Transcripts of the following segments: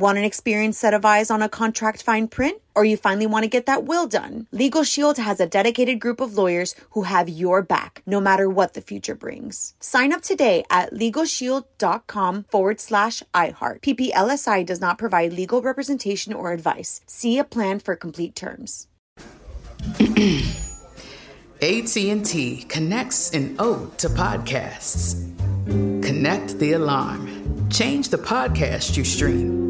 Want an experienced set of eyes on a contract fine print? Or you finally want to get that will done? Legal Shield has a dedicated group of lawyers who have your back, no matter what the future brings. Sign up today at LegalShield.com forward slash iHeart. PPLSI does not provide legal representation or advice. See a plan for complete terms. AT&T connects an ode to podcasts. Connect the alarm. Change the podcast you stream.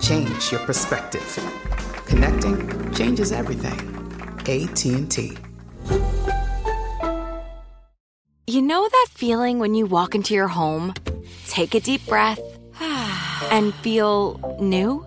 Change your perspective. Connecting changes everything. AT&T. You know that feeling when you walk into your home, take a deep breath, and feel new?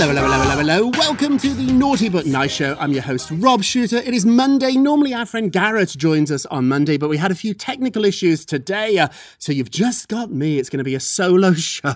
Hello, hello, hello, hello, hello. Welcome to the Naughty But Nice Show. I'm your host, Rob Shuter. It is Monday. Normally, our friend Garrett joins us on Monday, but we had a few technical issues today. Uh, so you've just got me. It's going to be a solo show.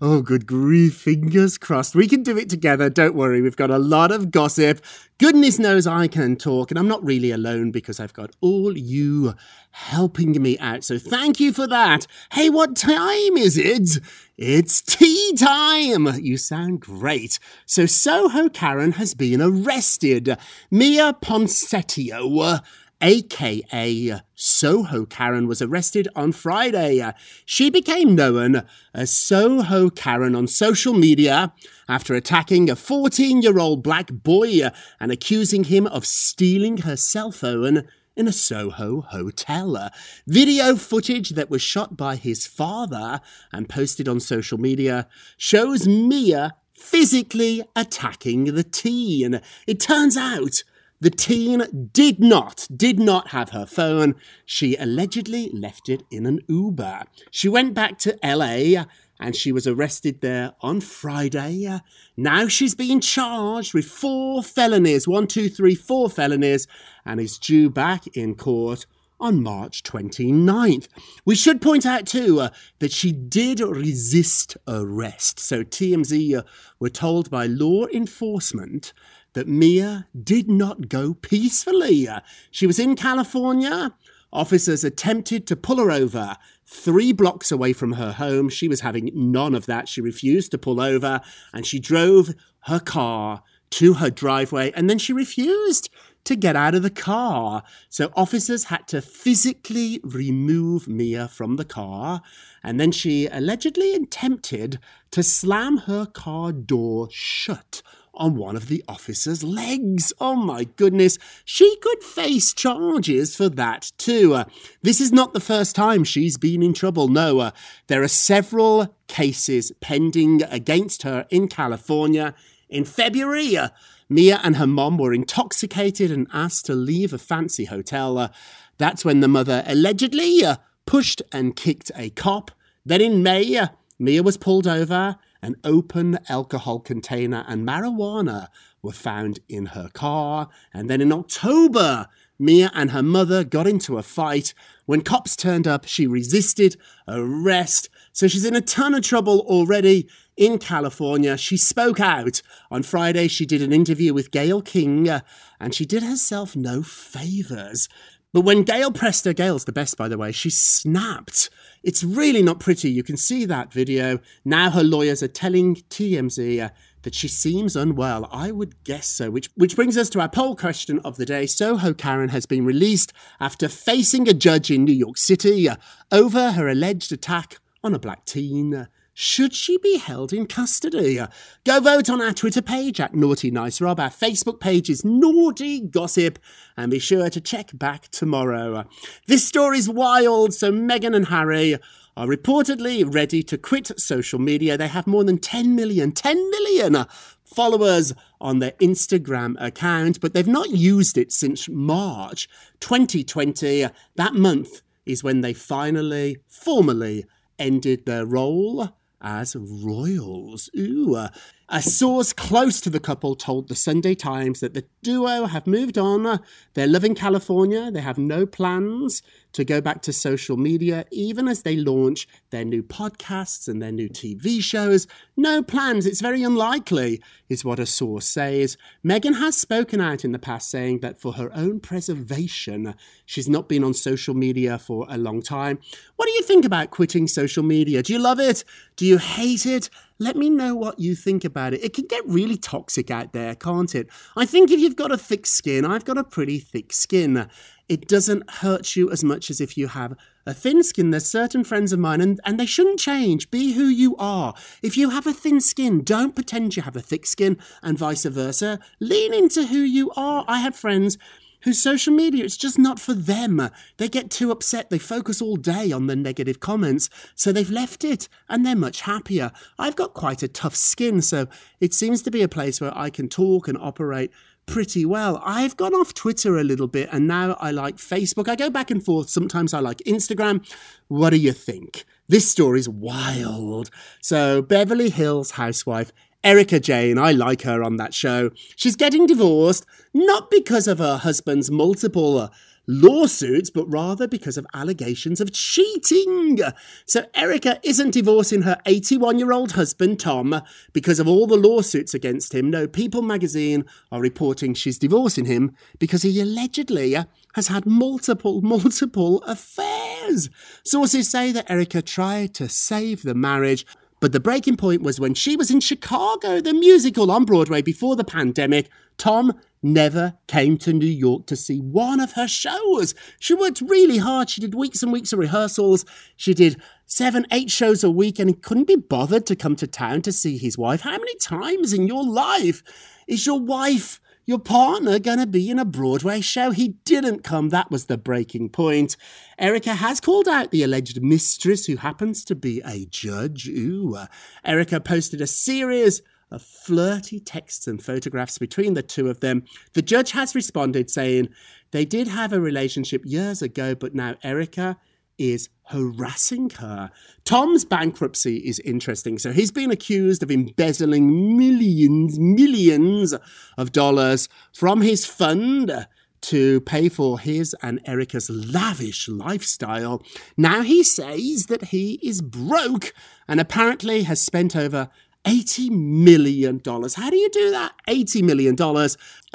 oh, good grief. Fingers crossed. We can do it together. Don't worry. We've got a lot of gossip. Goodness knows I can talk, and I'm not really alone because I've got all you helping me out. So thank you for that. Hey, what time is it? It's tea time. You sound great. So Soho Karen has been arrested. Miya Ponsetto aka Soho Karen, was arrested on Friday. She became known as Soho Karen on social media after attacking a 14 year old black boy and accusing him of stealing her cell phone in a Soho hotel. Video footage that was shot by his father and posted on social media shows Miya physically attacking the teen. It turns out the teen did not, did not have her phone. She allegedly left it in an Uber. She went back to LA and she was arrested there on Friday. Now she's being charged with four felonies one, two, three, four felonies and is due back in court on March 29th. We should point out too uh, that she did resist arrest. So TMZ uh, were told by law enforcement that Miya did not go peacefully. She was in California. Officers attempted to pull her over three blocks away from her home. She was having none of that. She refused to pull over and she drove her car to her driveway and then she refused to get out of the car. So officers had to physically remove Miya from the car and then she allegedly attempted to slam her car door shut on one of the officer's legs. Oh my goodness, she could face charges for that too. Uh, this is not the first time she's been in trouble. No, uh, there are several cases pending against her in California. In February, uh, Miya and her mom were intoxicated and asked to leave a fancy hotel. Uh, that's when the mother allegedly uh, pushed and kicked a cop. Then in May, uh, Miya was pulled over. An open alcohol container and marijuana were found in her car. And then in October, Miya and her mother got into a fight. When cops turned up, she resisted arrest. So she's in a ton of trouble already in California. She spoke out. On Friday, she did an interview with Gayle King, uh, and she did herself no favours. But when Gayle pressed her, Gayle's the best, by the way, she snapped. It's really not pretty. You can see that video. Now her lawyers are telling TMZ uh, that she seems unwell. I would guess so. Which which brings us to our poll question of the day. Soho Karen has been released after facing a judge in New York City uh, over her alleged attack on a black teen. Should she be held in custody? Go vote on our Twitter page at Naughty Nice Rob. Our Facebook page is Naughty Gossip. And be sure to check back tomorrow. This story's wild, so Meghan and Harry are reportedly ready to quit social media. They have more than 10 million, 10 million followers on their Instagram account, but they've not used it since March 2020. That month is when they finally, formally ended their role as royals. Ooh. Uh, a source close to the couple told the Sunday Times that the duo have moved on. They're loving California. They have no plans to go back to social media, even as they launch their new podcasts and their new TV shows. No plans. It's very unlikely, is what a source says. Meghan has spoken out in the past saying that for her own preservation, she's not been on social media for a long time. What do you think about quitting social media? Do you love it? Do you hate it? Let me know what you think about it. It can get really toxic out there, can't it? I think if you've got a thick skin, I've got a pretty thick skin. It doesn't hurt you as much as if you have a thin skin. There's certain friends of mine, and, and they shouldn't change. Be who you are. If you have a thin skin, don't pretend you have a thick skin, and vice versa. Lean into who you are. I have friends whose social media it's just not for them. They get too upset. They focus all day on the negative comments, so they've left it and they're much happier. I've got quite a tough skin, so it seems to be a place where I can talk and operate pretty well. I've gone off Twitter a little bit and now I like Facebook. I go back and forth. Sometimes I like Instagram. What do you think? This story's wild. So, Beverly Hills housewife Erika Jayne, I like her on that show. She's getting divorced, not because of her husband's multiple lawsuits, but rather because of allegations of cheating. So Erika isn't divorcing her 81 year old husband, Tom, because of all the lawsuits against him. No, People magazine are reporting she's divorcing him because he allegedly has had multiple, multiple affairs. Sources say that Erika tried to save the marriage but the breaking point was when she was in Chicago, the musical on Broadway before the pandemic. Tom never came to New York to see one of her shows. She worked really hard. She did weeks and weeks of rehearsals. She did seven, eight shows a week, and couldn't be bothered to come to town to see his wife. How many times in your life is your wife? your partner going to be in a Broadway show? He didn't come. That was the breaking point. Erika has called out the alleged mistress who happens to be a judge. Ooh. Erika posted a series of flirty texts and photographs between the two of them. The judge has responded saying they did have a relationship years ago, but now Erika is harassing her. Tom's bankruptcy is interesting. So he's been accused of embezzling millions, millions of dollars from his fund to pay for his and Erika's lavish lifestyle. Now he says that he is broke and apparently has spent over $80 million. How do you do that? $80 million.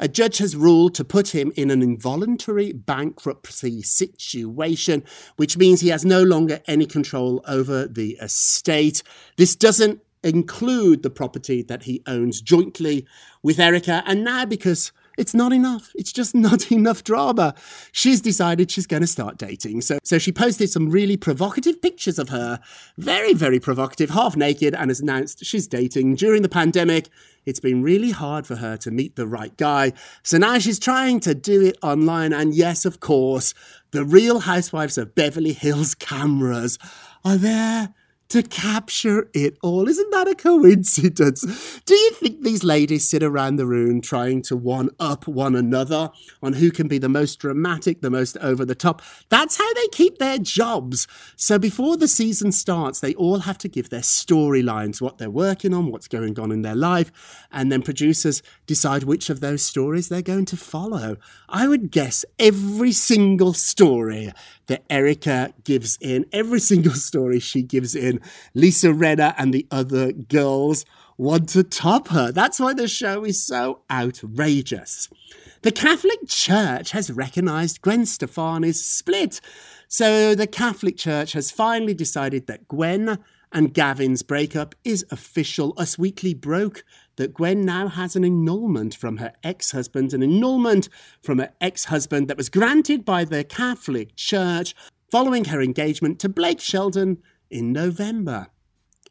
A judge has ruled to put him in an involuntary bankruptcy situation, which means he has no longer any control over the estate. This doesn't include the property that he owns jointly with Erika. And now, because it's not enough. It's just not enough drama. She's decided she's going to start dating. So, so she posted some really provocative pictures of her, very, very provocative, half naked, and has announced she's dating. During the pandemic, it's been really hard for her to meet the right guy. So now she's trying to do it online. And yes, of course, the real housewives of Beverly Hills cameras are there to capture it all. Isn't that a coincidence? Do you think these ladies sit around the room trying to one up one another on who can be the most dramatic, the most over the top? That's how they keep their jobs. So before the season starts, they all have to give their storylines, what they're working on, what's going on in their life, and then producers decide which of those stories they're going to follow. I would guess every single story that Erika gives in, every single story she gives in, Lisa Rinna and the other girls want to top her. That's why the show is so outrageous. The Catholic Church has recognised Gwen Stefani's split. So the Catholic Church has finally decided that Gwen and Gavin's breakup is official. Us Weekly broke that Gwen now has an annulment from her ex husband, an annulment from her ex husband that was granted by the Catholic Church following her engagement to Blake Shelton in November.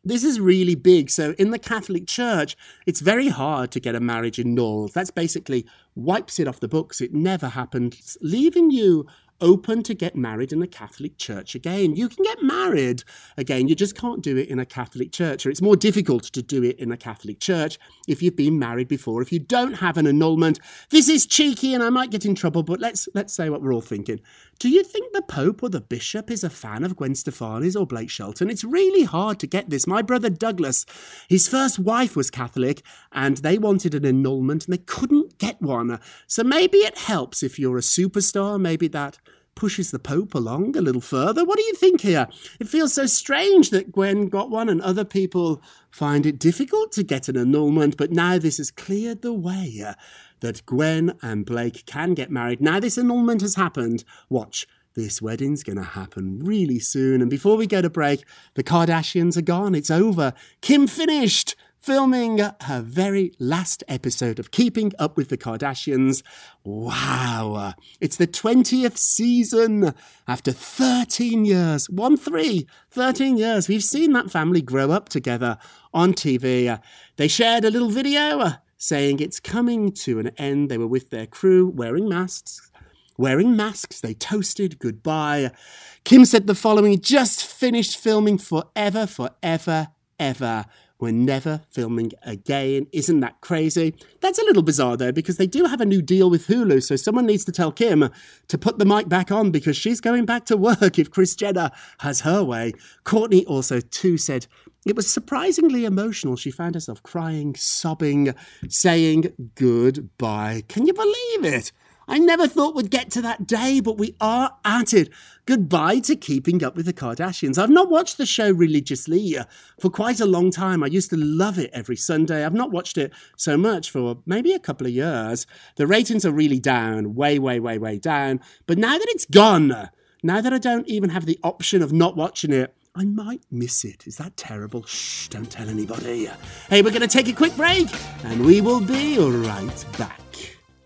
This is really big. So, in the Catholic Church, it's very hard to get a marriage annulled. That's basically wipes it off the books. It never happened, leaving you open to get married in the Catholic Church again. You can get married again, you just can't do it in a Catholic church, or it's more difficult to do it in a Catholic church if you've been married before. If you don't have an annulment, this is cheeky and I might get in trouble, but let's let's say what we're all thinking. Do you think the Pope or the Bishop is a fan of Gwen Stefani's or Blake Shelton? It's really hard to get this. My brother Douglas, his first wife was Catholic and they wanted an annulment and they couldn't get one. So maybe it helps if you're a superstar, maybe that pushes the Pope along a little further. What do you think here? It feels so strange that Gwen got one and other people find it difficult to get an annulment, but now this has cleared the way uh, that Gwen and Blake can get married. Now this annulment has happened. Watch. This wedding's going to happen really soon. And before we go to break, the Kardashians are gone. It's over. Kim finished filming her very last episode of Keeping Up with the Kardashians. Wow. It's the 20th season after 13 years. 1 3. 13 years. We've seen that family grow up together on TV. They shared a little video saying it's coming to an end. They were with their crew wearing masks. Wearing masks, they toasted goodbye. Kim said the following just finished filming forever, forever, ever. We're never filming again. Isn't that crazy? That's a little bizarre though, because they do have a new deal with Hulu, so someone needs to tell Kim to put the mic back on because she's going back to work if Kris Jenner has her way. Kourtney also too said it was surprisingly emotional. She found herself crying, sobbing, saying goodbye. Can you believe it? I never thought we'd get to that day, but we are at it. Goodbye to keeping up with the Kardashians. I've not watched the show religiously uh, for quite a long time. I used to love it every Sunday. I've not watched it so much for maybe a couple of years. The ratings are really down, way, way, way, way down. But now that it's gone, now that I don't even have the option of not watching it, I might miss it. Is that terrible? Shh, don't tell anybody. Hey, we're going to take a quick break and we will be right back.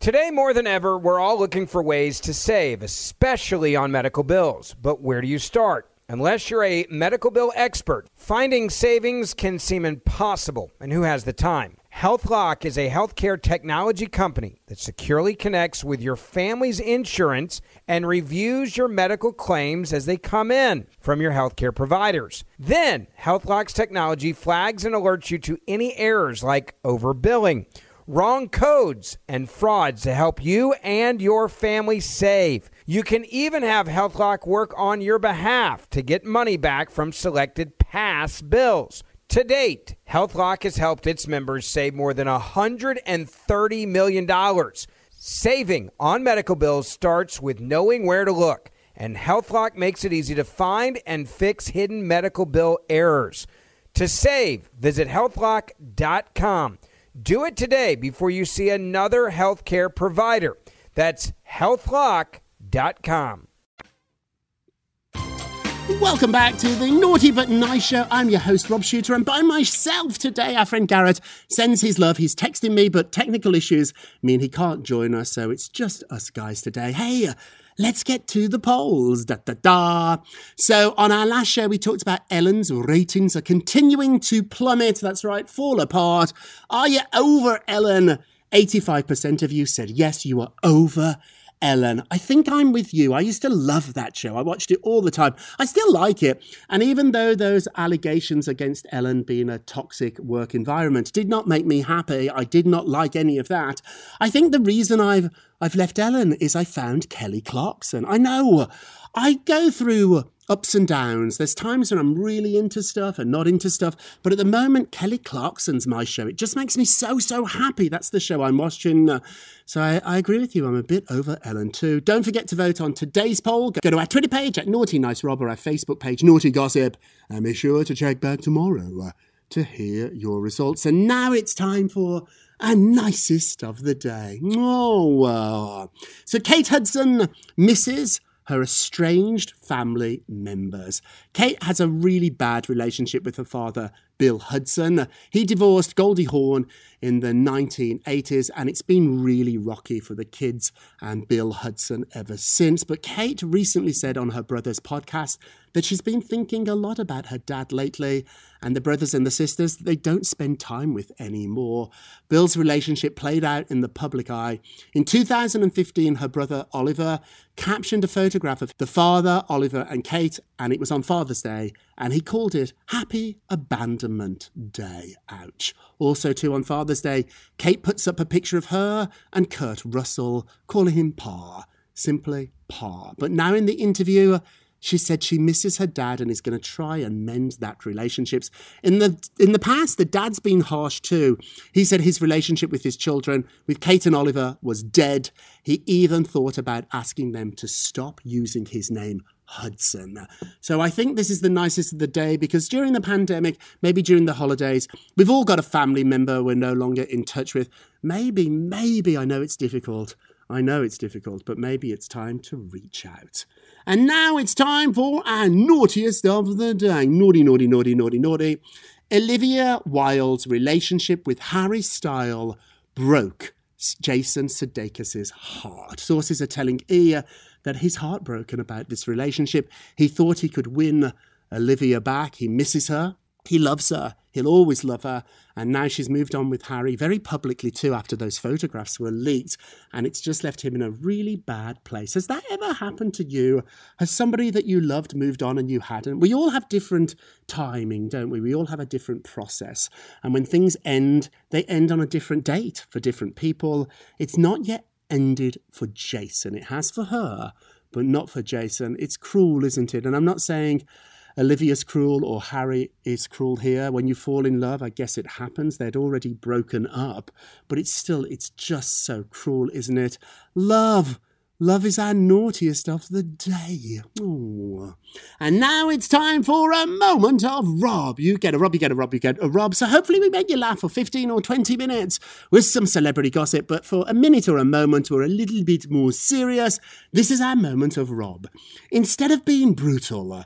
Today, more than ever, we're all looking for ways to save, especially on medical bills. But where do you start? Unless you're a medical bill expert, finding savings can seem impossible. And who has the time? HealthLock is a healthcare technology company that securely connects with your family's insurance and reviews your medical claims as they come in from your healthcare providers. Then, HealthLock's technology flags and alerts you to any errors like overbilling wrong codes, and frauds to help you and your family save. You can even have HealthLock work on your behalf to get money back from selected past bills. To date, HealthLock has helped its members save more than $130 million. Saving on medical bills starts with knowing where to look, and HealthLock makes it easy to find and fix hidden medical bill errors. To save, visit healthlock.com. Do it today before you see another healthcare provider. That's healthlock.com. Welcome back to the Naughty But Nice Show. I'm your host, Rob Shuter, and by myself today, our friend Garrett sends his love. He's texting me, but technical issues mean he can't join us, so it's just us guys today. Hey, let's get to the polls. Da da da. So, on our last show, we talked about Ellen's ratings are continuing to plummet. That's right, fall apart. Are you over Ellen? 85% of you said yes, you are over Ellen. I think I'm with you. I used to love that show. I watched it all the time. I still like it. And even though those allegations against Ellen being a toxic work environment did not make me happy, I did not like any of that. I think the reason I've I've left Ellen is I found Kelly Clarkson. I know. I go through ups and downs. There's times when I'm really into stuff and not into stuff. But at the moment, Kelly Clarkson's my show. It just makes me so, so happy. That's the show I'm watching. Uh, so I, I, agree with you. I'm a bit over Ellen too. Don't forget to vote on today's poll. Go to our Twitter page at Naughty Nice Rob or our Facebook page, Naughty Gossip. And be sure to check back tomorrow uh, to hear your results. And now it's time for our nicest of the day. Oh, uh, so Kate Hudson misses her estranged family members. Kate has a really bad relationship with her father, Bill Hudson. He divorced Goldie Hawn in the 1980s, and it's been really rocky for the kids and Bill Hudson ever since. But Kate recently said on her brother's podcast that she's been thinking a lot about her dad lately and the brothers and the sisters they don't spend time with anymore. Bill's relationship played out in the public eye. In 2015, her brother Oliver captioned a photograph of the father, Oliver, and Kate, and it was on Father's Day, and he called it Happy Abandonment Day. Ouch. Also, too, on Father's Day, Kate puts up a picture of her and Kurt Russell, calling him Pa. Simply Pa. But now in the interview, she said she misses her dad and is going to try and mend that relationships. In the in the past, the dad's been harsh too. He said his relationship with his children, with Kate and Oliver, was dead. He even thought about asking them to stop using his name Hudson. So I think this is the nicest of the day because during the pandemic, maybe during the holidays, we've all got a family member we're no longer in touch with. Maybe, maybe I know it's difficult. I know it's difficult, but maybe it's time to reach out. And now it's time for our naughtiest of the day. Naughty, naughty, naughty, naughty, naughty. Olivia Wilde's relationship with Harry Style broke Jason Sudeikis' heart. Sources are telling E! That he's heartbroken about this relationship. He thought he could win Olivia back. He misses her. He loves her. He'll always love her. And now she's moved on with Harry very publicly too after those photographs were leaked. And it's just left him in a really bad place. Has that ever happened to you? Has somebody that you loved moved on and you hadn't? We all have different timing, don't we? We all have a different process. And when things end, they end on a different date for different people. It's not yet ended for Jason. It has for her, but not for Jason. It's cruel, isn't it? And I'm not saying Olivia's cruel or Harry is cruel here. When you fall in love, I guess it happens. They'd already broken up, but it's still, it's just so cruel, isn't it? Love. Love is our naughtiest of the day. Oh. And now it's time for a moment of Rob. You get a Rob, you get a Rob, you get a Rob. So hopefully we make you laugh for 15 or 20 minutes with some celebrity gossip. But for a minute or a moment or a little bit more serious, this is our moment of Rob. Instead of being brutal, uh,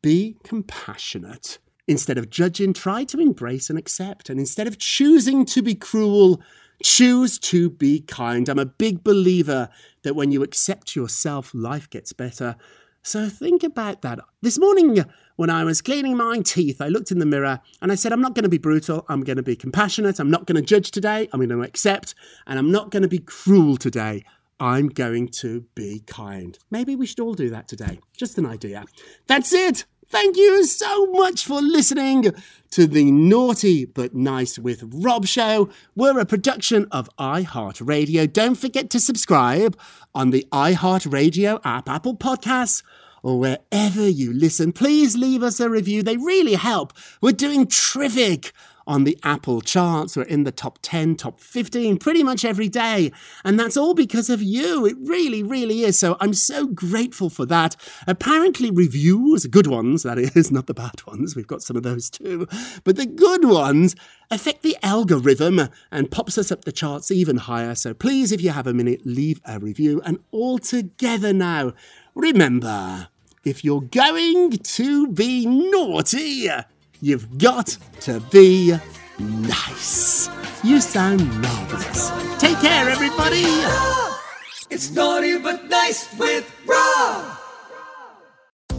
be compassionate. Instead of judging, try to embrace and accept. And instead of choosing to be cruel, choose to be kind. I'm a big believer that when you accept yourself, life gets better. So think about that. This morning, when I was cleaning my teeth, I looked in the mirror and I said, I'm not going to be brutal. I'm going to be compassionate. I'm not going to judge today. I'm going to accept. And I'm not going to be cruel today. I'm going to be kind. Maybe we should all do that today. Just an idea. That's it. Thank you so much for listening to the Naughty But Nice with Rob show. We're a production of iHeartRadio. Don't forget to subscribe on the iHeartRadio app, Apple Podcasts, or wherever you listen. Please leave us a review. They really help. We're doing terrific on the Apple charts. We're in the top 10, top 15 pretty much every day. And that's all because of you. It really, really is. So I'm so grateful for that. Apparently, reviews, good ones, that is, not the bad ones. We've got some of those too. But the good ones affect the algorithm and pops us up the charts even higher. So please, if you have a minute, leave a review. And all together now, remember, if you're going to be naughty, You've got to be nice. You sound marvelous. Take care, everybody. It's naughty but nice with Rob.